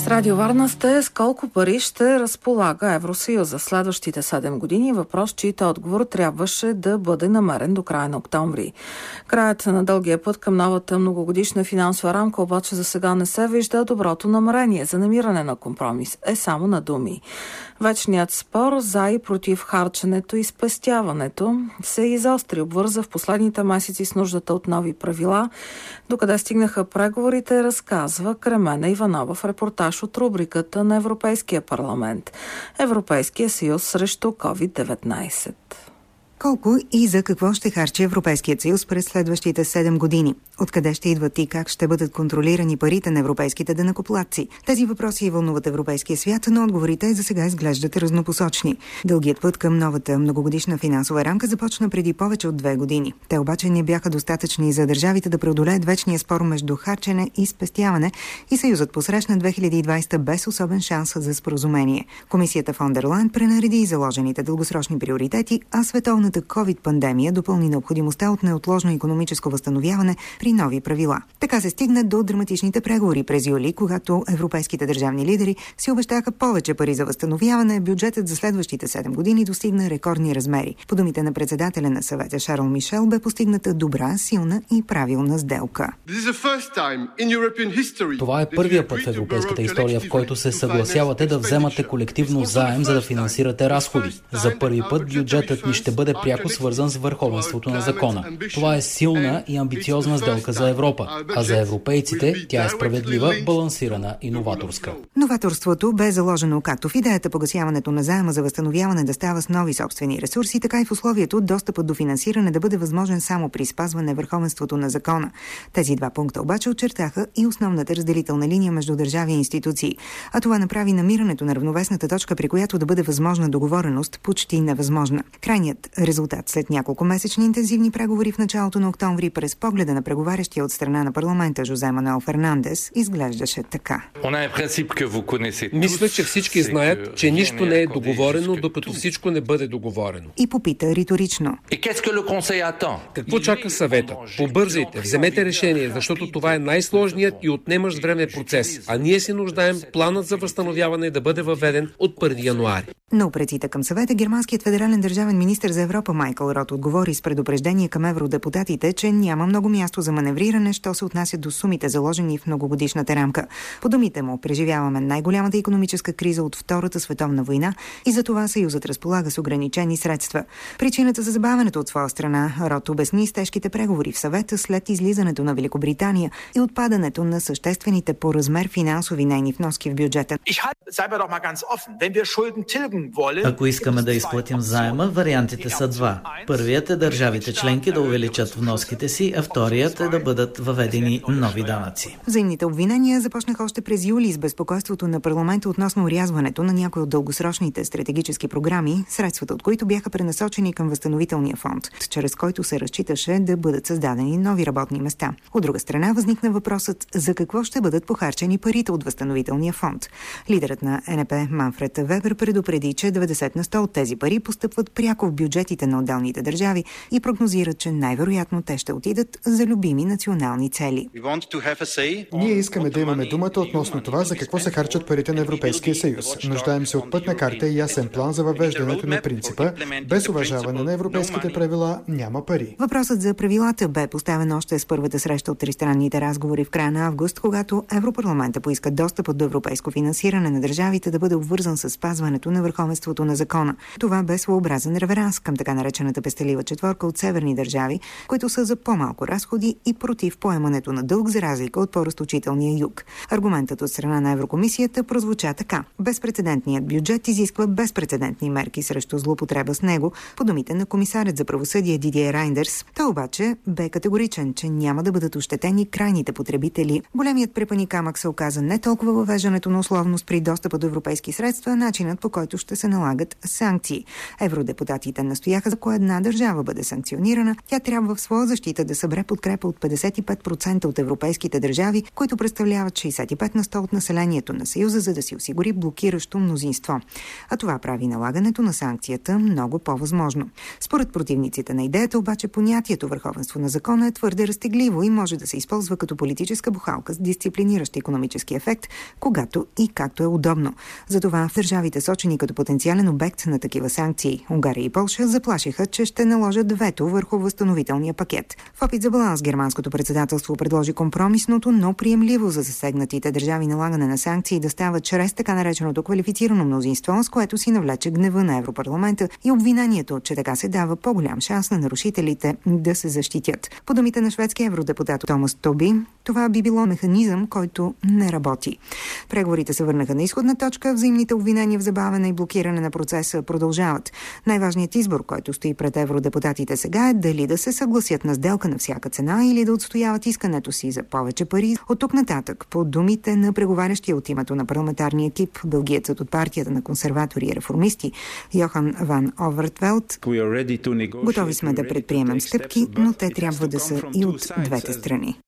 С Радио Варна сте с колко пари ще разполага Евросъюз за следващите 7 години. Въпрос, чието отговор трябваше да бъде намерен до края на октомври. Краят на дългия път към новата многогодишна финансова рамка обаче за сега не се вижда доброто намерение за намиране на компромис. Е само на думи. Вечният спор за и против харченето и спестяването се изостри, обвърза в последните месеци с нуждата от нови правила. Докъде стигнаха преговорите, разказва Кремена Иванова в репортаж от рубриката на Европейския парламент. Европейския съюз срещу COVID-19 колко и за какво ще харчи Европейският съюз през следващите 7 години? Откъде ще идват и как ще бъдат контролирани парите на европейските денакоплатци? Тези въпроси вълнуват Европейския свят, но отговорите за сега изглеждат разнопосочни. Дългият път към новата многогодишна финансова рамка започна преди повече от две години. Те обаче не бяха достатъчни за държавите да преодолеят вечния спор между харчене и спестяване и Съюзът посрещна 2020 без особен шанс за споразумение. Комисията фон дер Лайн пренареди и заложените дългосрочни приоритети, а световна световната COVID-пандемия допълни необходимостта от неотложно економическо възстановяване при нови правила. Така се стигна до драматичните преговори през юли, когато европейските държавни лидери си обещаха повече пари за възстановяване, бюджетът за следващите 7 години достигна рекордни размери. По думите на председателя на съвета Шарл Мишел бе постигната добра, силна и правилна сделка. Това е първия път в европейската история, в който се съгласявате да вземате колективно заем, за да финансирате разходи. За първи път бюджетът ни ще бъде пряко свързан с върховенството на закона. Това е силна и амбициозна сделка за Европа, а за европейците тя е справедлива, балансирана и новаторска. Новаторството бе заложено както в идеята погасяването на заема за възстановяване да става с нови собствени ресурси, така и в условието достъпът до финансиране да бъде възможен само при спазване върховенството на закона. Тези два пункта обаче очертаха и основната разделителна линия между държави и институции, а това направи намирането на равновесната точка, при която да бъде възможна договореност, почти невъзможна. Крайният резултат след няколко месечни интензивни преговори в началото на октомври през погледа на преговарящия от страна на парламента Жозе Мануел Фернандес изглеждаше така. Мисля, че всички знаят, че нищо не е договорено, докато всичко не бъде договорено. И попита риторично. Какво чака съвета? Побързайте, вземете решение, защото това е най-сложният и отнемащ време процес, а ние се нуждаем планът за възстановяване да бъде въведен от 1 януари. На упреците към съвета германският федерален държавен министр за Европа Майкъл Рот отговори с предупреждение към евродепутатите, че няма много място за маневриране, що се отнася до сумите заложени в многогодишната рамка. По думите му, преживяваме най-голямата економическа криза от Втората световна война и за това Съюзът разполага с ограничени средства. Причината за забавянето от своя страна Рот обясни с тежките преговори в съвета след излизането на Великобритания и отпадането на съществените по размер финансови нейни вноски в бюджета. Ако искаме да изплатим заема, вариантите са два. Първият е държавите членки да увеличат вноските си, а вторият е да бъдат въведени нови данъци. Взаимните обвинения започнаха още през юли с безпокойството на парламента относно урязването на някои от дългосрочните стратегически програми, средствата от които бяха пренасочени към възстановителния фонд, чрез който се разчиташе да бъдат създадени нови работни места. От друга страна възникна въпросът за какво ще бъдат похарчени парите от възстановителния фонд. Лидерът на НП Манфред Вебер предупреди, че 90 на 100 от тези пари постъпват пряко в бюджетите на отделните държави и прогнозират, че най-вероятно те ще отидат за любими национални цели. Ние искаме да имаме думата относно това за какво се харчат парите на Европейския съюз. Нуждаем се от пътна карта и ясен план за въвеждането на принципа. Без уважаване на европейските правила няма пари. Въпросът за правилата бе поставен още с първата среща от тристранните разговори в края на август, когато Европарламента поиска достъп до европейско финансиране на държавите да бъде обвързан с спазването на върховенството на закона. Това бе своеобразен реверанс към така наречената пестелива четворка от северни държави, които са за по-малко разходи и против поемането на дълг за разлика от по-разточителния юг. Аргументът от страна на Еврокомисията прозвуча така. Безпредседентният бюджет изисква безпредседентни мерки срещу злоупотреба с него, по думите на комисарят за правосъдие Дидия Райндерс. Той обаче бе категоричен, че няма да бъдат ощетени крайните потребители. Големият препани камък се оказа не толкова въвеждането на условност при достъпа до европейски средства, начинът по който ще се налагат санкции. Евродепутатите настояват настояха, ако една държава бъде санкционирана, тя трябва в своя защита да събере подкрепа от 55% от европейските държави, които представляват 65 на 100 от населението на Съюза, за да си осигури блокиращо мнозинство. А това прави налагането на санкцията много по-възможно. Според противниците на идеята обаче понятието върховенство на закона е твърде разтегливо и може да се използва като политическа бухалка с дисциплиниращ економически ефект, когато и както е удобно. Затова в държавите сочени като потенциален обект на такива санкции, Унгария и Полша заплашиха, че ще наложат вето върху възстановителния пакет. В опит за баланс германското председателство предложи компромисното, но приемливо за засегнатите държави налагане на санкции да става чрез така нареченото квалифицирано мнозинство, с което си навлече гнева на Европарламента и обвинението, че така се дава по-голям шанс на нарушителите да се защитят. По думите на шведския евродепутат Томас Тоби, това би било механизъм, който не работи. Преговорите се върнаха на изходна точка, взаимните обвинения в забавяне и блокиране на процеса продължават. Най-важният избор, който стои пред евродепутатите сега е дали да се съгласят на сделка на всяка цена или да отстояват искането си за повече пари. От тук нататък, по думите на преговарящия от името на парламентарния екип, бългиецът от партията на консерватори и реформисти Йохан Ван Овертвелт, готови сме да предприемем стъпки, но те трябва да са и от двете страни.